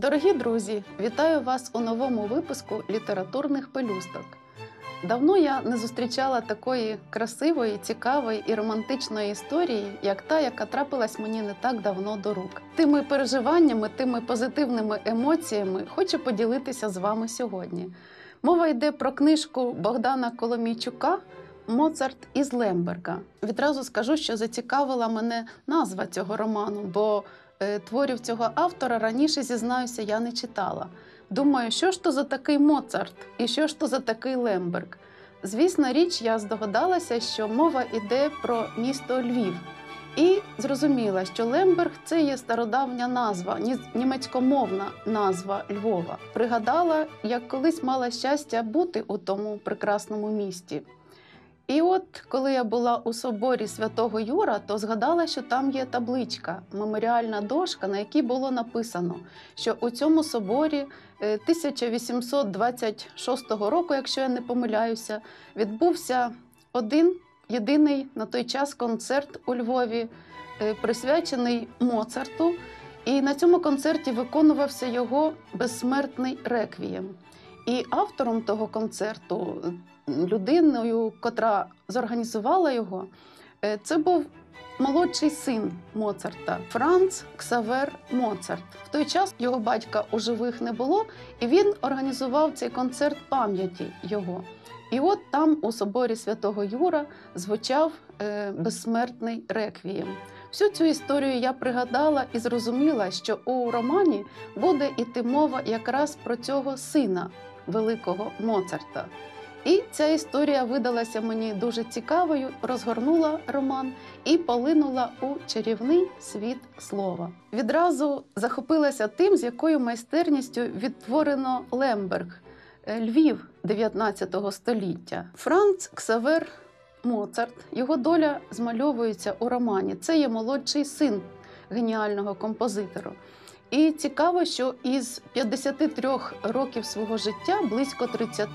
Дорогі друзі, вітаю вас у новому випуску літературних пелюсток. Давно я не зустрічала такої красивої, цікавої і романтичної історії, як та, яка трапилась мені не так давно до рук. Тими переживаннями, тими позитивними емоціями хочу поділитися з вами сьогодні. Мова йде про книжку Богдана Коломійчука Моцарт із Лемберга. Відразу скажу, що зацікавила мене назва цього роману, бо е, творів цього автора раніше зізнаюся, я не читала. Думаю, що ж то за такий Моцарт і що ж то за такий Лемберг. Звісна річ, я здогадалася, що мова йде про місто Львів. І зрозуміла, що Лемберг це є стародавня назва, ні- німецькомовна назва Львова. Пригадала, як колись мала щастя бути у тому прекрасному місті. І от коли я була у соборі святого Юра, то згадала, що там є табличка, меморіальна дошка, на якій було написано, що у цьому соборі е, 1826 року, якщо я не помиляюся, відбувся один єдиний на той час концерт у Львові, е, присвячений Моцарту. І на цьому концерті виконувався його безсмертний реквієм. І автором того концерту, людиною, котра зорганізувала його, е, це був молодший син Моцарта Франц Ксавер Моцарт. В той час його батька у живих не було, і він організував цей концерт пам'яті його. І от там, у соборі святого Юра, звучав е, безсмертний реквієм. Всю цю історію я пригадала і зрозуміла, що у романі буде іти мова якраз про цього сина великого Моцарта. І ця історія видалася мені дуже цікавою, розгорнула роман і полинула у чарівний світ слова. Відразу захопилася тим, з якою майстерністю відтворено Лемберг, Львів 19 століття. Франц Ксавер Моцарт, його доля змальовується у романі. Це є молодший син геніального композитора. І цікаво, що із 53 років свого життя, близько 30,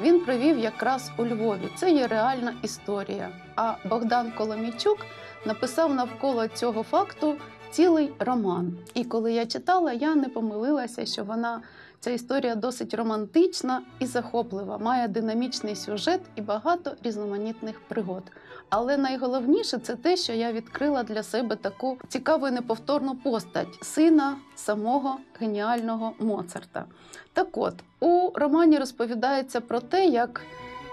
він провів якраз у Львові. Це є реальна історія. А Богдан Коломійчук написав навколо цього факту цілий роман. І коли я читала, я не помилилася, що вона ця історія досить романтична і захоплива, має динамічний сюжет і багато різноманітних пригод. Але найголовніше це те, що я відкрила для себе таку цікаву і неповторну постать сина самого геніального Моцарта. Так от, у романі розповідається про те, як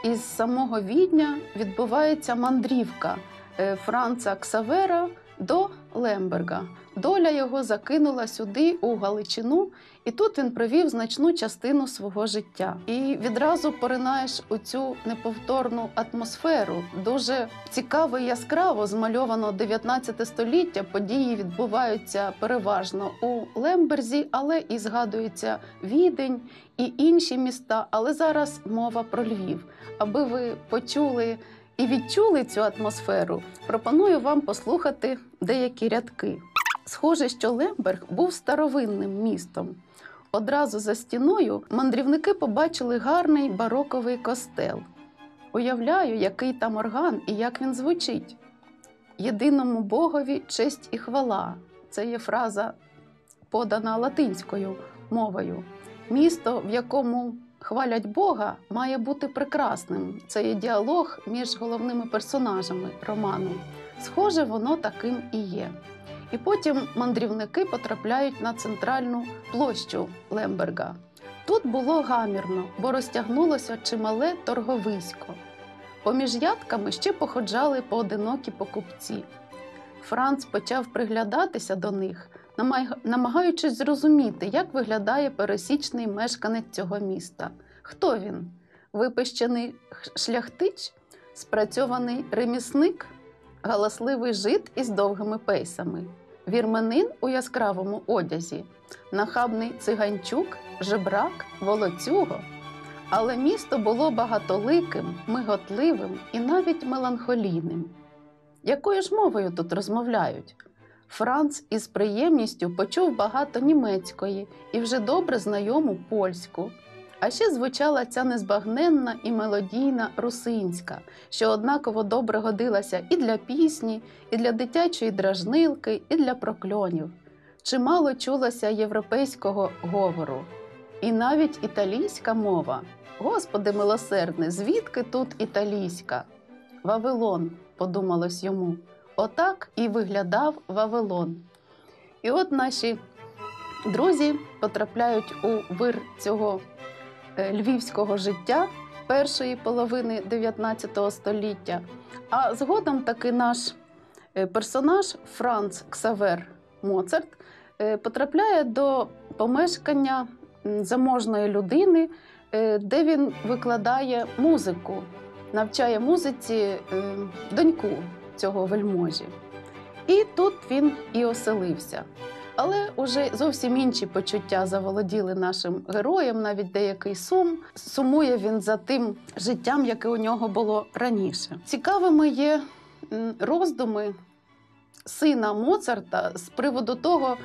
із самого Відня відбувається мандрівка е, Франца Ксавера до Лемберга. Доля його закинула сюди, у Галичину, і тут він провів значну частину свого життя. І відразу поринаєш у цю неповторну атмосферу. Дуже цікаво і яскраво змальовано 19 століття. Події відбуваються переважно у Лемберзі, але і згадується Відень і інші міста. Але зараз мова про Львів. Аби ви почули і відчули цю атмосферу, пропоную вам послухати деякі рядки. Схоже, що Лемберг був старовинним містом. Одразу за стіною мандрівники побачили гарний бароковий костел. Уявляю, який там орган і як він звучить. Єдиному Богові честь і хвала. Це є фраза, подана латинською мовою. Місто, в якому хвалять Бога, має бути прекрасним. Це є діалог між головними персонажами роману. Схоже, воно таким і є. І потім мандрівники потрапляють на центральну площу Лемберга. Тут було гамірно, бо розтягнулося чимале торговисько. Поміж ядками ще походжали поодинокі покупці. Франц почав приглядатися до них, намагаючись зрозуміти, як виглядає пересічний мешканець цього міста. Хто він? Випищений шляхтич, спрацьований ремісник, галасливий жид із довгими пейсами, вірменин у яскравому одязі, нахабний циганчук, жебрак, волоцюго. Але місто було багатоликим, миготливим і навіть меланхолійним. Якою ж мовою тут розмовляють? Франц із приємністю почув багато німецької і вже добре знайому польську. А ще звучала ця незбагненна і мелодійна русинська, що однаково добре годилася і для пісні, і для дитячої дражнилки, і для прокльонів. Чимало чулося європейського говору, і навіть італійська мова. Господи милосердний, звідки тут італійська? Вавилон, подумалось йому. Отак і виглядав Вавилон. І от наші друзі потрапляють у вир цього е, львівського життя першої половини 19 століття. А згодом таки наш е, персонаж Франц Ксавер Моцарт е, потрапляє до помешкання заможної людини, де він викладає музику, навчає музиці доньку цього вельможі. І тут він і оселився. Але уже зовсім інші почуття заволоділи нашим героєм, навіть деякий сум. Сумує він за тим життям, яке у нього було раніше. Цікавими є роздуми сина Моцарта з приводу того,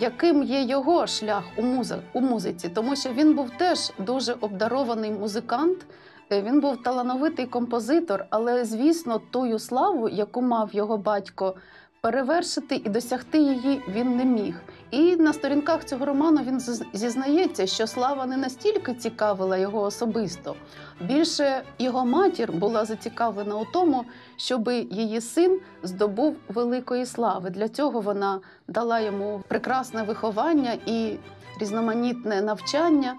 яким є його шлях у, музи у музиці, тому що він був теж дуже обдарований музикант. Е, він був талановитий композитор, але звісно, тую славу, яку мав його батько, перевершити і досягти її він не міг. І на сторінках цього роману він зізнається, що слава не настільки цікавила його особисто. Більше його матір була зацікавлена у тому, щоб її син здобув великої слави. Для цього вона дала йому прекрасне виховання і різноманітне навчання.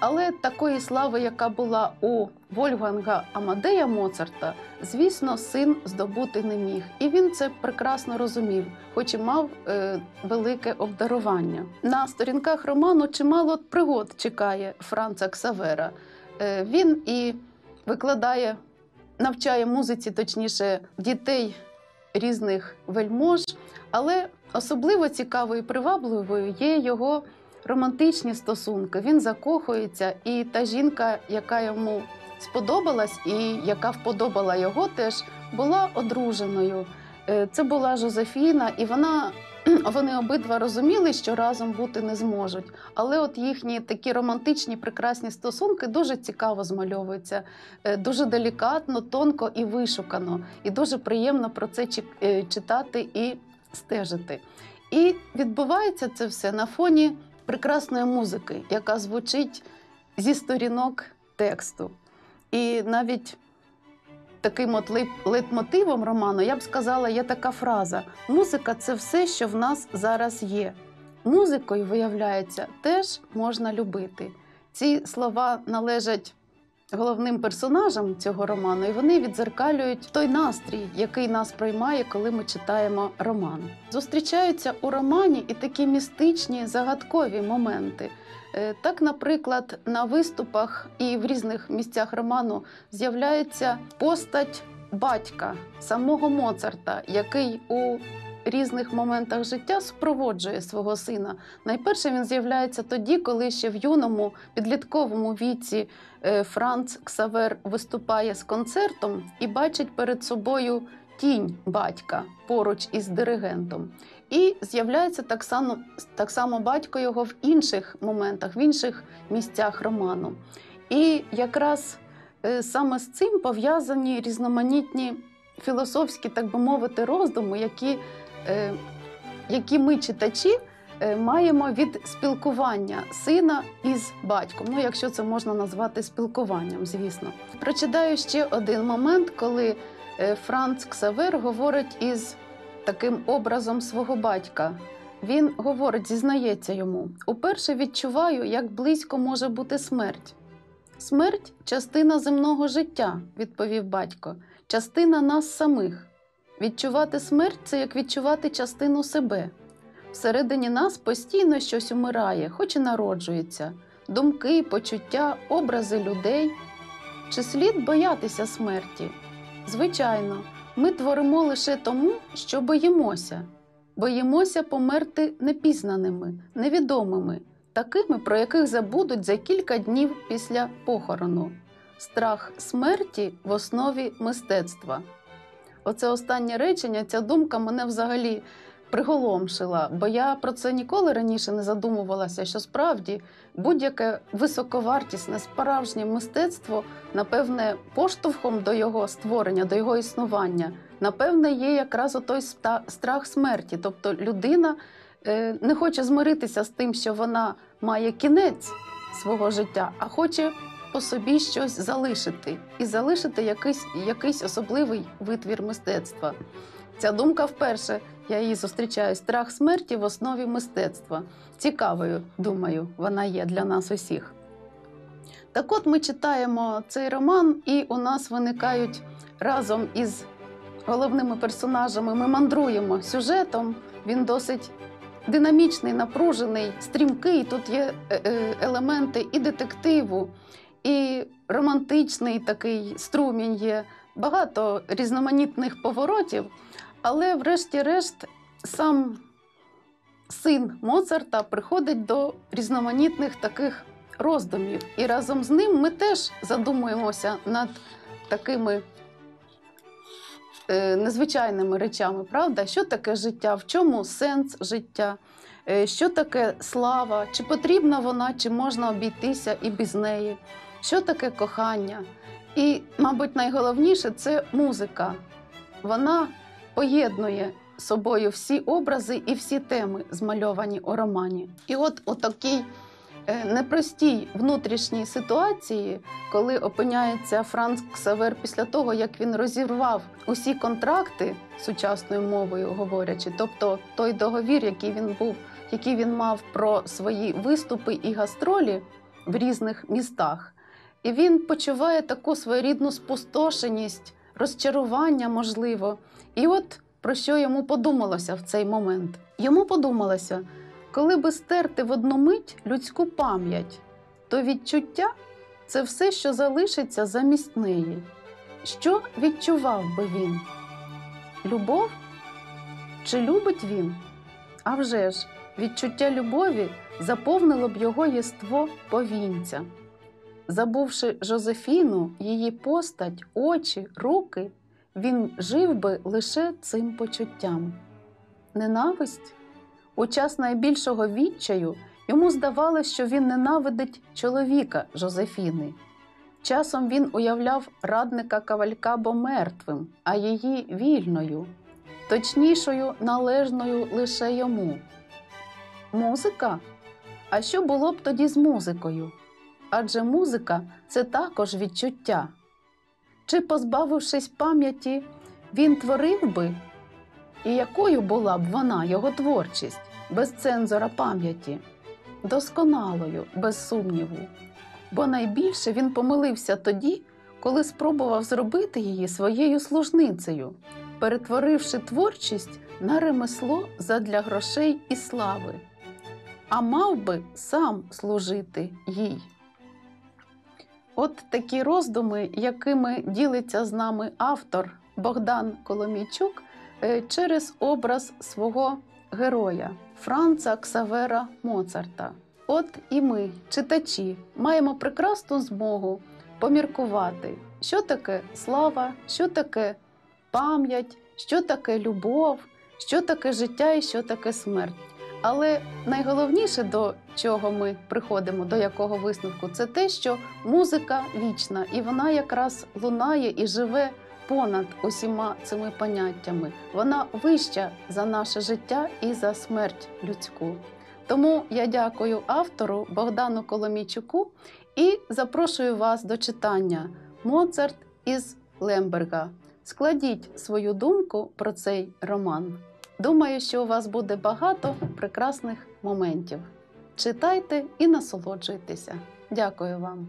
Але такої слави, яка була у Вольфганга Амадея Моцарта, звісно, син здобути не міг, і він це прекрасно розумів, хоч і мав е, велике обдарування. На сторінках роману чимало пригод чекає Франца Ксавера. Е, Він і викладає, навчає музиці, точніше, дітей різних вельмож, але особливо цікавою і привабливою є його романтичні стосунки. Він закохується, і та жінка, яка йому сподобалась, і яка вподобала його, теж була одруженою. Е, це була Жозефіна, і вона. Вони обидва розуміли, що разом бути не зможуть, але от їхні такі романтичні прекрасні стосунки дуже цікаво змальовуються, е, дуже делікатно, тонко і вишукано, і дуже приємно про це е, читати і стежити. І відбувається це все на фоні прекрасної музики, яка звучить зі сторінок тексту. І навіть таким от лейтмотивом роману я б сказала, є така фраза: музика це все, що в нас зараз є. Музикою, виявляється, теж можна любити. Ці слова належать головним персонажам цього роману, і вони відзеркалюють той настрій, який нас приймає, коли ми читаємо роман. Зустрічаються у романі і такі містичні загадкові моменти. Е, так, наприклад, на виступах і в різних місцях роману з'являється постать батька самого Моцарта, який у різних моментах життя супроводжує свого сина. Найперше він з'являється тоді, коли ще в юному підлітковому віці е, Франц Ксавер виступає з концертом і бачить перед собою тінь батька поруч із диригентом. І з'являється так само так само батько його в інших моментах, в інших місцях роману. І якраз е, саме з цим пов'язані різноманітні філософські, так би мовити, роздуми, які які ми читачі е, маємо від спілкування сина із батьком. Ну, якщо це можна назвати спілкуванням, звісно. Прочитаю ще один момент, коли е, Франц Ксавер говорить із таким образом свого батька. Він говорить, зізнається йому: уперше відчуваю, як близько може бути смерть. Смерть частина земного життя, відповів батько, частина нас самих. Відчувати смерть це як відчувати частину себе. Всередині нас постійно щось умирає, хоч і народжується, думки, почуття, образи людей. Чи слід боятися смерті? Звичайно, ми творимо лише тому, що боїмося, боїмося померти непізнаними, невідомими, такими, про яких забудуть за кілька днів після похорону. Страх смерті в основі мистецтва. Оце останнє речення, ця думка мене взагалі приголомшила, бо я про це ніколи раніше не задумувалася, що справді будь-яке високовартісне справжнє мистецтво, напевне, поштовхом до його створення, до його існування, напевне, є якраз отой страх смерті. Тобто людина е, не хоче змиритися з тим, що вона має кінець свого життя, а хоче по собі щось залишити і залишити якийсь, якийсь особливий витвір мистецтва. Ця думка вперше я її зустрічаю. Страх смерті в основі мистецтва. Цікавою, думаю, вона є для нас усіх. Так от ми читаємо цей роман, і у нас виникають разом із головними персонажами. Ми мандруємо сюжетом. Він досить динамічний, напружений, стрімкий. Тут є е, е, елементи і детективу, і романтичний такий струмінь є. Багато різноманітних поворотів. Але, врешті-решт, сам син Моцарта приходить до різноманітних таких роздумів. І разом з ним ми теж задумуємося над такими е, незвичайними речами, правда? Що таке життя? В чому сенс життя? Е, Що таке слава? Чи потрібна вона, чи можна обійтися і без неї? Що таке кохання? І, мабуть, найголовніше це музика. Вона поєднує собою всі образи і всі теми, змальовані у романі. І от у такій е, непростій внутрішній ситуації, коли опиняється Франц Ксавер після того, як він розірвав усі контракти сучасною мовою говорячи, тобто той договір, який він був, який він мав про свої виступи і гастролі в різних містах. І він почуває таку своєрідну спустошеність, розчарування, можливо. І от про що йому подумалося в цей момент? Йому подумалося, коли би стерти в одну мить людську пам'ять, то відчуття це все, що залишиться замість неї. Що відчував би він? Любов? Чи любить він? А вже ж, відчуття любові заповнило б його єство повінця. Забувши Жозефіну, її постать, очі, руки, він жив би лише цим почуттям. Ненависть? У час найбільшого відчаю йому здавалось, що він ненавидить чоловіка Жозефіни. Часом він уявляв радника Кавалькабо мертвим, а її вільною, точнішою, належною лише йому. Музика? А що було б тоді з музикою? Адже музика це також відчуття. Чи, позбавившись пам'яті, він творив би? І якою була б вона, його творчість, без цензора пам'яті? Досконалою, без сумніву. Бо найбільше він помилився тоді, коли спробував зробити її своєю служницею, перетворивши творчість на ремесло задля грошей і слави, а мав би сам служити їй. От такі роздуми, якими ділиться з нами автор Богдан Коломійчук е, через образ свого героя Франца Ксавера Моцарта. От і ми, читачі, маємо прекрасну змогу поміркувати, що таке слава, що таке пам'ять, що таке любов, що таке життя і що таке смерть. Але найголовніше, до чого ми приходимо, до якого висновку, це те, що музика вічна, і вона якраз лунає і живе понад усіма цими поняттями. Вона вища за наше життя і за смерть людську. Тому я дякую автору Богдану Коломійчуку і запрошую вас до читання Моцарт із Лемберга. Складіть свою думку про цей роман. Думаю, що у вас буде багато прекрасних моментів. Читайте і насолоджуйтеся. Дякую вам.